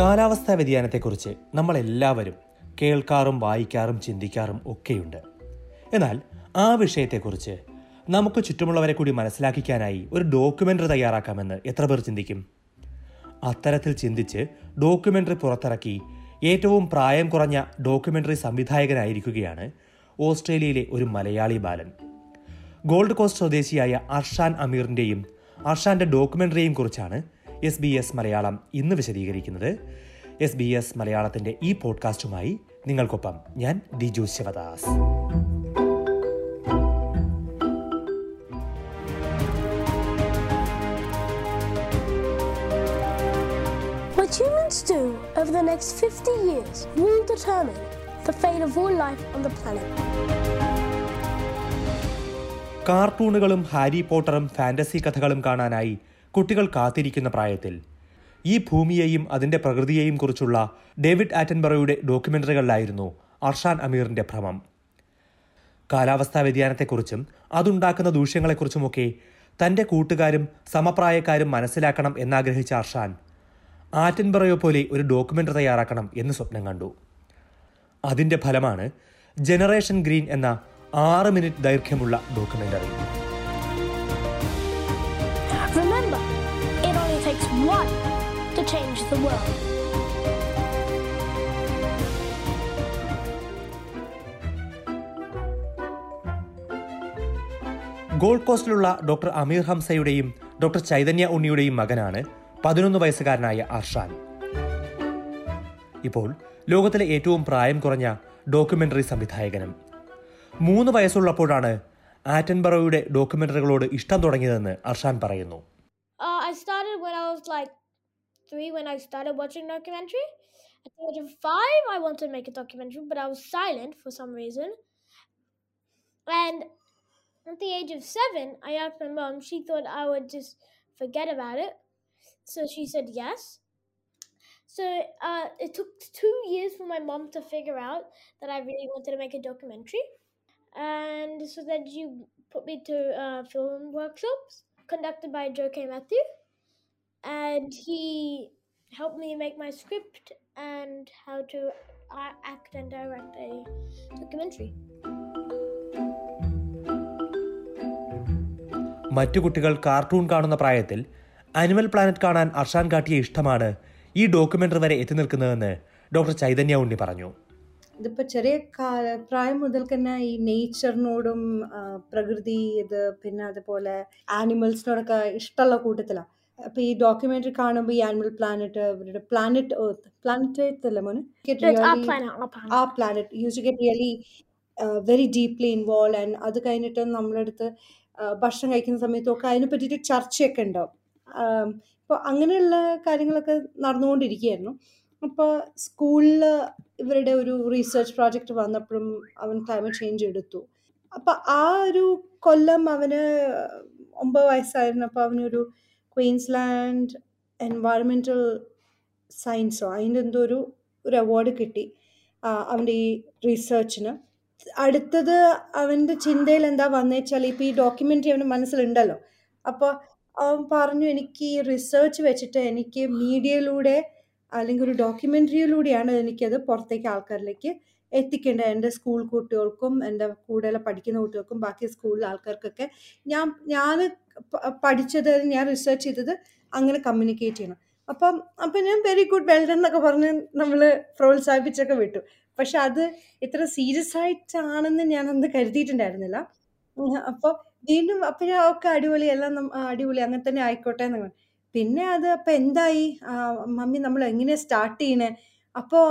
കാലാവസ്ഥാ വ്യതിയാനത്തെക്കുറിച്ച് നമ്മളെല്ലാവരും കേൾക്കാറും വായിക്കാറും ചിന്തിക്കാറും ഒക്കെയുണ്ട്. എന്നാൽ ആ വിഷയത്തെക്കുറിച്ച് നമുക്ക് ചുറ്റുമുള്ളവരെ കൂടി മനസ്സിലാക്കിക്കാനായി ഒരു ഡോക്യുമെന്ററി തയ്യാറാക്കാമെന്ന് എത്ര പേർ ചിന്തിക്കും? അത്തരത്തിൽ ചിന്തിച്ച് ഡോക്യുമെന്ററി പുറത്തിറക്കി ഏറ്റവും പ്രായം കുറഞ്ഞ ഡോക്യുമെന്ററി സംവിധായകനായിരിക്കുകയാണ് ഓസ്ട്രേലിയയിലെ ഒരു മലയാളി ബാലൻ. ഗോൾഡ് കോസ്റ്റ് സ്വദേശിയായ അർഷാൻ അമീറിന്റെയും അർഷാന്റെ ഡോക്യുമെന്ററിയെയും കുറിച്ചാണ് എസ് ബി എസ് മലയാളം ഇന്ന് വിശദീകരിക്കുന്നത് എസ് ബി എസ് മലയാളത്തിന്റെ ഈ പോഡ്കാസ്റ്റുമായി നിങ്ങൾക്കൊപ്പം ഞാൻ Diju Sivadas What humans do over the next 50 years will determine the fate of all life on the planet. കാർട്ടൂണുകളും ഹാരി പോട്ടറും ഫാന്റസി കഥകളും കാണാനായി കുട്ടികൾ കാത്തിരിക്കുന്ന പ്രായത്തിൽ. ഈ ഭൂമിയെയും അതിന്റെ പ്രകൃതിയെയും കുറിച്ചുള്ള ഡേവിഡ് ആറ്റൻബറോയുടെ ഡോക്യുമെന്ററികളിലായിരുന്നു അർഷാൻ അമീറിന്റെ ഭ്രമം. കാലാവസ്ഥാ വ്യതിയാനത്തെക്കുറിച്ചും അതുണ്ടാക്കുന്ന ദൂഷ്യങ്ങളെക്കുറിച്ചുമൊക്കെ തന്റെ കൂട്ടുകാരും സമപ്രായക്കാരും മനസ്സിലാക്കണം എന്നാഗ്രഹിച്ച അർഷാൻ ആറ്റൻബറയോ പോലെ ഒരു ഡോക്യുമെന്ററി തയ്യാറാക്കണം എന്ന് സ്വപ്നം കണ്ടു. അതിന്റെ ഫലമാണ് ജനറേഷൻ ഗ്രീൻ എന്ന ആറ് മിനിറ്റ് ദൈർഘ്യമുള്ള documentary. One to change the world. Gold കോസ്റ്റിലുള്ള doctor Ameer ഹംസയുടെയും ഡോക്ടർ ചൈതന്യ ഉണ്ണിയുടെയും മകനാണ് പതിനൊന്ന് വയസ്സുകാരനായ അർഷാൻ. ഇപ്പോൾ ലോകത്തിലെ ഏറ്റവും പ്രായം കുറഞ്ഞ ഡോക്യുമെന്ററി സംവിധായകനും. മൂന്ന് വയസ്സുള്ളപ്പോഴാണ് ആറ്റൻബറോയുടെ ഡോക്യുമെന്ററികളോട് ഇഷ്ടം തുടങ്ങിയതെന്ന് അർഷാൻ പറയുന്നു. I started when I was like three when I started watching documentary. At the age of five, I wanted to make a documentary, but I was silent for some reason. And at the age of seven, I asked my mom. She thought I would just forget about it, so she said yes. So uh, it took two years for my mom to figure out that I really wanted to make a documentary, and so then she put me to uh, film workshops conducted by Joe K. Matthew, and he helped me make my script and how to uh, act and direct a documentary. മറ്റു കുട്ടികൾ cartoon കാണുന്ന പ്രായത്തിൽ animal planet കാണാൻ അർഷാൻ കാട്ടിയ ഇഷ്ടമാണ് ഈ documentary വരെ എത്തി നിൽക്കുന്നതെന്ന് ഡോക്ടർ ചൈതന്യ ഉണ്ണി പറഞ്ഞു ഇതിപ്പോൾ ചെറിയ കാല പ്രായം മുതൽ തന്നെ ഈ നേച്ചറിനോടും പ്രകൃതി ഇത് പിന്നെ അതുപോലെ ആനിമൽസിനോടൊക്കെ ഇഷ്ടമുള്ള കൂട്ടത്തിലാണ് അപ്പോൾ ഈ ഡോക്യുമെന്ററി കാണുമ്പോൾ ഈ ആനിമൽ പ്ലാനറ്റ് അവരുടെ പ്ലാനറ്റ് എർത്ത് പ്ലാനറ്റ് അല്ലേ മോനെ. ആ planet use to get really very deeply involve and അത് കഴിഞ്ഞിട്ട് അടുത്ത് ഭക്ഷണം കഴിക്കുന്ന സമയത്തൊക്കെ അതിനെ പറ്റിയിട്ട് ചർച്ചയൊക്കെ ഉണ്ടാവും അപ്പോൾ അങ്ങനെയുള്ള കാര്യങ്ങളൊക്കെ നടന്നുകൊണ്ടിരിക്കുകയായിരുന്നു. അപ്പോൾ സ്കൂളിൽ ഇവരുടെ ഒരു റീസെർച്ച് പ്രോജക്റ്റ് വന്നപ്പോഴും അവൻ ക്ലൈമറ്റ് ചേഞ്ച് എടുത്തു. അപ്പോൾ ആ ഒരു കൊല്ലം അവന് ഒമ്പത് വയസ്സായിരുന്നപ്പോൾ അവനൊരു ക്വീൻസ്ലാൻഡ് എൻവയറമെന്റൽ സയൻസോ അതിന്റെ എന്തോ ഒരു ഒരു അവാർഡ് കിട്ടി. അവന്റെ ഈ റീസേർച്ചിന് അടുത്തത് അവന്റെ ചിന്തയിൽ എന്താ വന്നേച്ചാൽ ഇപ്പോൾ ഈ ഡോക്യുമെന്ററി അവന്റെ മനസ്സിലുണ്ടല്ലോ. അപ്പോൾ അവൻ പറഞ്ഞു എനിക്ക് ഈ റിസർച്ച് വെച്ചിട്ട് എനിക്ക് മീഡിയയിലൂടെ അല്ലെങ്കിൽ ഒരു ഡോക്യുമെന്ററിയിലൂടെയാണ് എനിക്കത് പുറത്തേക്ക് ആൾക്കാരിലേക്ക് എത്തിക്കേണ്ടത് എന്റെ സ്കൂൾ കുട്ടികൾക്കും എന്റെ കൂടെയുള്ള പഠിക്കുന്ന കുട്ടികൾക്കും ബാക്കി സ്കൂളിലെ ആൾക്കാർക്കൊക്കെ ഞാൻ ഞാൻ പഠിച്ചത് ഞാൻ റിസർച്ച് ചെയ്തത് അങ്ങനെ കമ്മ്യൂണിക്കേറ്റ് ചെയ്യണം. അപ്പം അപ്പം ഞാൻ വെരി ഗുഡ് വെൽഡൺ എന്നൊക്കെ പറഞ്ഞ് നമ്മൾ പ്രോത്സാഹിപ്പിച്ചൊക്കെ വിട്ടു. പക്ഷെ അത് ഇത്ര സീരിയസ് ആയിട്ടാണെന്ന് ഞാൻ അന്ന് കരുതിയിട്ടുണ്ടായിരുന്നില്ല അപ്പോൾ വീണ്ടും അപ്പം ഞാൻ ഒക്കെ അടിപൊളി എല്ലാം അടിപൊളി അങ്ങനെ തന്നെ ആയിക്കോട്ടെ എന്ന് പറഞ്ഞു. പിന്നെ അത് അപ്പം എന്തായി? മമ്മി നമ്മൾ എങ്ങനെയാണ് സ്റ്റാർട്ട് ചെയ്യണേ? അപ്പോൾ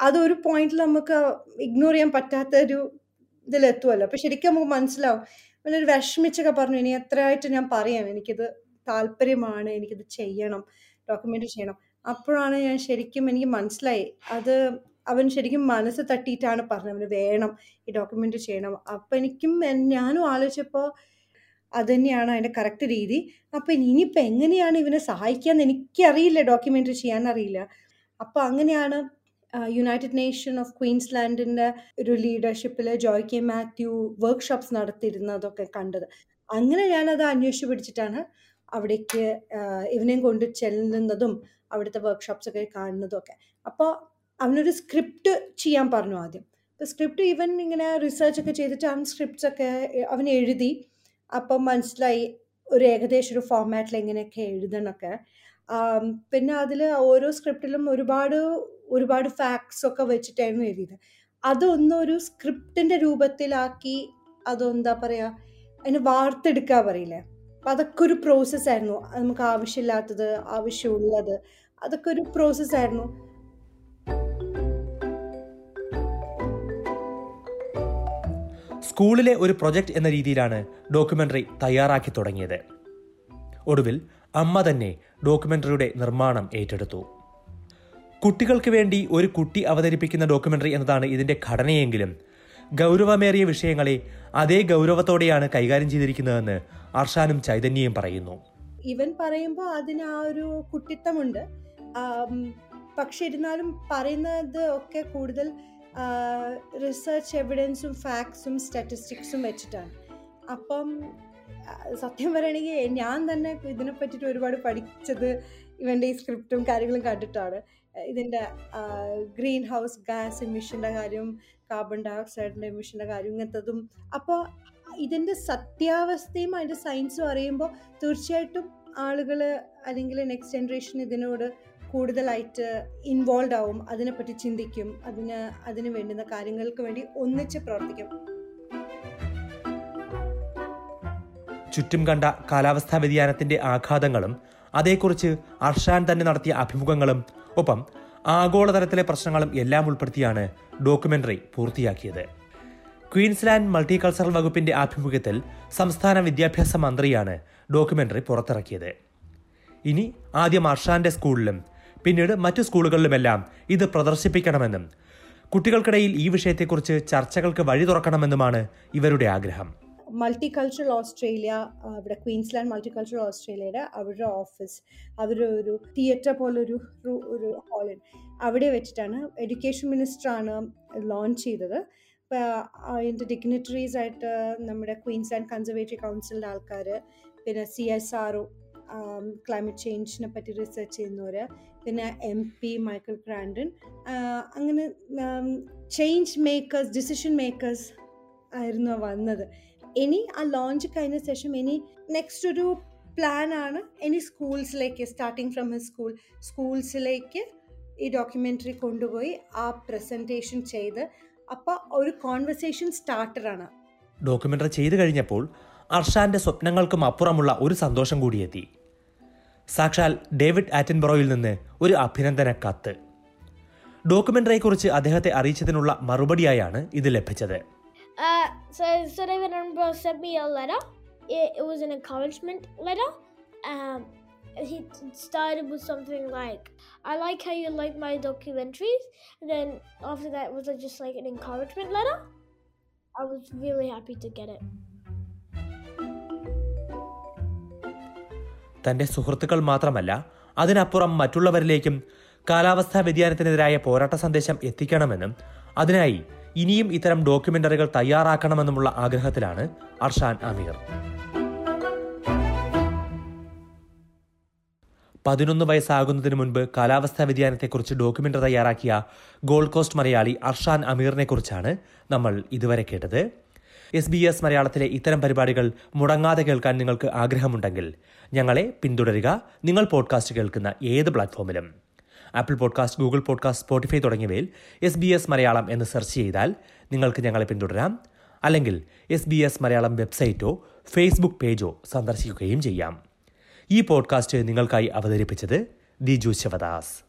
അതൊരു പോയിന്റിൽ നമുക്ക് ഇഗ്നോർ ചെയ്യാൻ പറ്റാത്ത ഒരു ഇതിലെത്തുമല്ലോ അപ്പൊ ശരിക്കും നമുക്ക് മനസ്സിലാവും. ഒരു വിഷമിച്ചൊക്കെ പറഞ്ഞു ഇനി എത്രയായിട്ട് ഞാൻ പറയാം? എനിക്കിത് താല്പര്യമാണ് എനിക്കിത് ചെയ്യണം ഡോക്യുമെന്റ് ചെയ്യണം. അപ്പോഴാണ് ഞാൻ ശരിക്കും എനിക്ക് മനസ്സിലായി. അത് അവൻ ശരിക്കും മനസ്സ് തട്ടിയിട്ടാണ് പറഞ്ഞത്. അവന് വേണം ഈ ഡോക്യുമെന്റ് ചെയ്യണം. അപ്പം എനിക്കും ഞാനും ആലോചിച്ചപ്പോൾ അത് തന്നെയാണ് അതിന്റെ കറക്റ്റ് രീതി. അപ്പം ഇനിയിപ്പോൾ എങ്ങനെയാണ് ഇവനെ സഹായിക്കാന്ന് എനിക്കറിയില്ല ഡോക്യുമെന്ററി ചെയ്യാൻ അറിയില്ല അപ്പോൾ അങ്ങനെയാണ് യുണൈറ്റഡ് നേഷൻ ഓഫ് ക്വീൻസ്ലാൻഡിന്റെ ഒരു ലീഡർഷിപ്പിൽ ജോയ് കെ മാത്യു വർക്ക്ഷോപ്സ് നടത്തിയിരുന്നതൊക്കെ കണ്ടത്. അങ്ങനെ ഞാനത് അന്വേഷിച്ച് പിടിച്ചിട്ടാണ് അവിടേക്ക് ഇവനെയും കൊണ്ട് ചെല്ലുന്നതും അവിടുത്തെ വർക്ക്ഷോപ്സ് ഒക്കെ കാണുന്നതും ഒക്കെ അപ്പോൾ അവനൊരു സ്ക്രിപ്റ്റ് ചെയ്യാൻ പറഞ്ഞു ആദ്യം. അപ്പോൾ സ്ക്രിപ്റ്റ് ഇവൻ ഇങ്ങനെ റിസർച്ച് ഒക്കെ ചെയ്തിട്ട് അവൻ സ്ക്രിപ്റ്റ്സ് ഒക്കെ അവൻ എഴുതി. അപ്പം മനസ്സിലായി ഒരു ഏകദേശം ഒരു ഫോർമാറ്റിൽ എങ്ങനെയൊക്കെ എഴുതണമൊക്കെ പിന്നെ അതിൽ ഓരോ സ്ക്രിപ്റ്റിലും ഒരുപാട് ഒരുപാട് ഫാക്ട്സ് ഒക്കെ വെച്ചിട്ടായിരുന്നു എഴുതിയത്. അതൊന്നൊരു ഒരു സ്ക്രിപ്റ്റിന്റെ രൂപത്തിലാക്കി അതെന്താ പറയുക അതിന് വാർത്തെടുക്കാൻ പറയില്ലേ? അപ്പം അതൊക്കെ ഒരു പ്രോസസ്സായിരുന്നു നമുക്ക് ആവശ്യമില്ലാത്തത് ആവശ്യമുള്ളത് അതൊക്കെ ഒരു പ്രോസസ്സ് സ്കൂളിലെ ഒരു പ്രൊജക്ട് എന്ന രീതിയിലാണ് ഡോക്യുമെന്ററി തയ്യാറാക്കി തുടങ്ങിയത്. ഒടുവിൽ അമ്മ തന്നെ ഡോക്യുമെന്ററിയുടെ നിർമ്മാണം ഏറ്റെടുത്തു. കുട്ടികൾക്ക് വേണ്ടി ഒരു കുട്ടി അവതരിപ്പിക്കുന്ന ഡോക്യുമെന്ററി എന്നതാണ് ഇതിന്റെ ഘടനയെങ്കിലും ഗൗരവമേറിയ വിഷയങ്ങളെ അതേ ഗൗരവത്തോടെയാണ് കൈകാര്യം ചെയ്തിരിക്കുന്നതെന്ന് അർഷാനും ചൈതന്യയും പറയുന്നു. ഇവൻ പറയുമ്പോൾ അതിന് ആ ഒരു കുട്ടിത്തമുണ്ട്. പക്ഷെ ഇരുന്നാലും പറയുന്നത് ഒക്കെ കൂടുതൽ റിസർച്ച് എവിഡൻസും ഫാക്ട്സും സ്റ്റാറ്റിസ്റ്റിക്സും വെച്ചിട്ടാണ്. അപ്പം സത്യം പറയുകയാണെങ്കിൽ ഞാൻ തന്നെ ഇതിനെ പറ്റിയിട്ട് ഒരുപാട് പഠിച്ചത് ഇവന്റെ ഈ സ്ക്രിപ്റ്റും കാര്യങ്ങളും കണ്ടിട്ടാണ്. ഇതിന്റെ ഗ്രീൻ ഹൗസ് ഗ്യാസ് എമിഷന്റെ കാര്യം കാർബൺ ഡൈ ഓക്സൈഡിന്റെ എമിഷന്റെ കാര്യം ഇങ്ങനത്തതും. അപ്പോൾ ഇതിന്റെ സത്യാവസ്ഥയും അതിന്റെ സയൻസും അറിയുമ്പോൾ തീർച്ചയായിട്ടും ആളുകൾ അല്ലെങ്കിൽ നെക്സ്റ്റ് ജനറേഷൻ ഇതിനോട് കൂടുതലായിട്ട് ഇൻവോൾവ് ആവും അതിനെപ്പറ്റി ചിന്തിക്കും അതിന് അതിന് വേണ്ടുന്ന കാര്യങ്ങൾക്ക് വേണ്ടി ഒന്നിച്ച് പ്രവർത്തിക്കും. ചുറ്റും കണ്ട കാലാവസ്ഥാ വ്യതിയാനത്തിന്റെ ആഘാതങ്ങളും അതേക്കുറിച്ച് അർഷാൻ തന്നെ നടത്തിയ അഭിമുഖങ്ങളും ഒപ്പം ആഗോളതലത്തിലെ പ്രശ്നങ്ങളും എല്ലാം ഉൾപ്പെടുത്തിയാണ് ഡോക്യുമെന്ററി പൂർത്തിയാക്കിയത്. ക്വീൻസ്ലാൻഡ് മൾട്ടികൾച്ചറൽ വകുപ്പിന്റെ ആഭിമുഖ്യത്തിൽ സംസ്ഥാന വിദ്യാഭ്യാസ മന്ത്രിയാണ് ഡോക്യുമെന്ററി പുറത്തിറക്കിയത്. ഇനി ആദ്യം അർഷാന്റെ സ്കൂളിലും പിന്നീട് മറ്റു സ്കൂളുകളിലുമെല്ലാം ഇത് പ്രദർശിപ്പിക്കണമെന്നും കുട്ടികൾക്കിടയിൽ ഈ വിഷയത്തെക്കുറിച്ച് ചർച്ചകൾക്ക് വഴി തുറക്കണമെന്നുമാണ് ഇവരുടെ ആഗ്രഹം. മൾട്ടി കൾച്ചറൽ ഓസ്ട്രേലിയ ഇവിടെ ക്വീൻസ്ലാൻഡ് മൾട്ടി കൾച്ചറൽ ഓസ്ട്രേലിയയുടെ അവരുടെ ഓഫീസ് അവർ ഒരു തിയേറ്റർ പോലൊരു ഒരു- ഹാളിൽ. അവിടെ വെച്ചിട്ടാണ് എഡ്യൂക്കേഷൻ മിനിസ്റ്ററാണ് ലോഞ്ച് ചെയ്തത്. അപ്പോൾ അതിന്റെ ഡിഗ്നിറ്ററീസ് ആയിട്ട് നമ്മുടെ ക്വീൻസ്ലാൻഡ് കൺസർവേറ്ററി കൗൺസിലിന്റെ ആൾക്കാർ പിന്നെ സി എസ് ആർ ക്ലൈമറ്റ് ചേഞ്ചിനെ പറ്റി റിസർച്ച് ചെയ്യുന്നവർ പിന്നെ എം പി മൈക്കിൾ ക്രാൻഡൻ അങ്ങനെ ചേഞ്ച് മേക്കേഴ്സ് ഡിസിഷൻ മേക്കേഴ്സ് ആയിരുന്നു വന്നത്. ഇനി ആ ലോഞ്ച് കഴിഞ്ഞ ശേഷം ഇനി നെക്സ്റ്റ് ഒരു പ്ലാൻ ആണ് ഇനി സ്കൂൾസിലേക്ക് സ്റ്റാർട്ടിങ് ഫ്രം ഹിസ് സ്കൂൾ സ്കൂൾസിലേക്ക് ഈ ഡോക്യുമെന്ററി കൊണ്ടുപോയി ആ പ്രസന്റേഷൻ ചെയ്ത്. അപ്പോൾ ഒരു കോൺവെർസേഷൻ സ്റ്റാർട്ടറാണ് ഡോക്യുമെന്ററി ചെയ്തു കഴിഞ്ഞപ്പോൾ അർഷാന്റെ സ്വപ്നങ്ങൾക്കും അപ്പുറമുള്ള ഒരു സന്തോഷം കൂടിയെത്തി സാക്ഷാൽ ഡേവിഡ് ആറ്റൻബറോയിൽ നിന്ന് ഒരു അഭിനന്ദന കത്ത് ഡോക്യുമെന്ററിയെക്കുറിച്ച് അദ്ദേഹത്തെ അറിയിച്ചതിനുള്ള മറുപടിയായാണ് ഇത് ലഭിച്ചത് Uh, so, so David Attenborough sent me a letter. It, it was an encouragement letter. Um, he started with something like, "I like how you like my documentaries," and then after that was just like an encouragement letter. I was really happy to get it. തന്റെ സുഹൃത്തുക്കൾ മാത്രമല്ല അതിനപ്പുറം മറ്റുള്ളവരിലേക്കും കാലാവസ്ഥാ വ്യതിയാനത്തിനെതിരായ പോരാട്ട സന്ദേശം എത്തിക്കണമെന്നും അതിനായി ഇനിയും ഇത്തരം ഡോക്യുമെന്ററികൾ തയ്യാറാക്കണമെന്നുമുള്ള ആഗ്രഹത്തിലാണ് അർഷാൻ അമീർ. പതിനൊന്ന് വയസ്സാകുന്നതിന് മുൻപ് കാലാവസ്ഥാ വ്യതിയാനത്തെക്കുറിച്ച് ഡോക്യുമെന്ററി തയ്യാറാക്കിയ ഗോൾഡ് കോസ്റ്റ് മലയാളി അർഷാൻ അമീറിനെക്കുറിച്ചാണ് നമ്മൾ ഇതുവരെ കേട്ടത്. എസ് ബി എസ് മലയാളത്തിലെ ഇത്തരം പരിപാടികൾ മുടങ്ങാതെ കേൾക്കാൻ നിങ്ങൾക്ക് ആഗ്രഹമുണ്ടെങ്കിൽ ഞങ്ങളെ പിന്തുടരുക. നിങ്ങൾ പോഡ്കാസ്റ്റ് കേൾക്കുന്ന ഏത് പ്ലാറ്റ്ഫോമിലും Apple podcast Google podcast Spotify തുടങ്ങിയവയിൽ എസ് ബി എസ് മലയാളം എന്ന് സെർച്ച് ചെയ്താൽ നിങ്ങൾക്ക് ഞങ്ങളെ പിന്തുടരാം. അല്ലെങ്കിൽ എസ് ബി എസ് മലയാളം വെബ്സൈറ്റോ ഫേസ്ബുക്ക് പേജോ സന്ദർശിക്കുകയും ചെയ്യാം. ഈ പോഡ്കാസ്റ്റ് നിങ്ങൾക്കായി അവതരിപ്പിച്ചത് ദിജു ശിവദാസ്.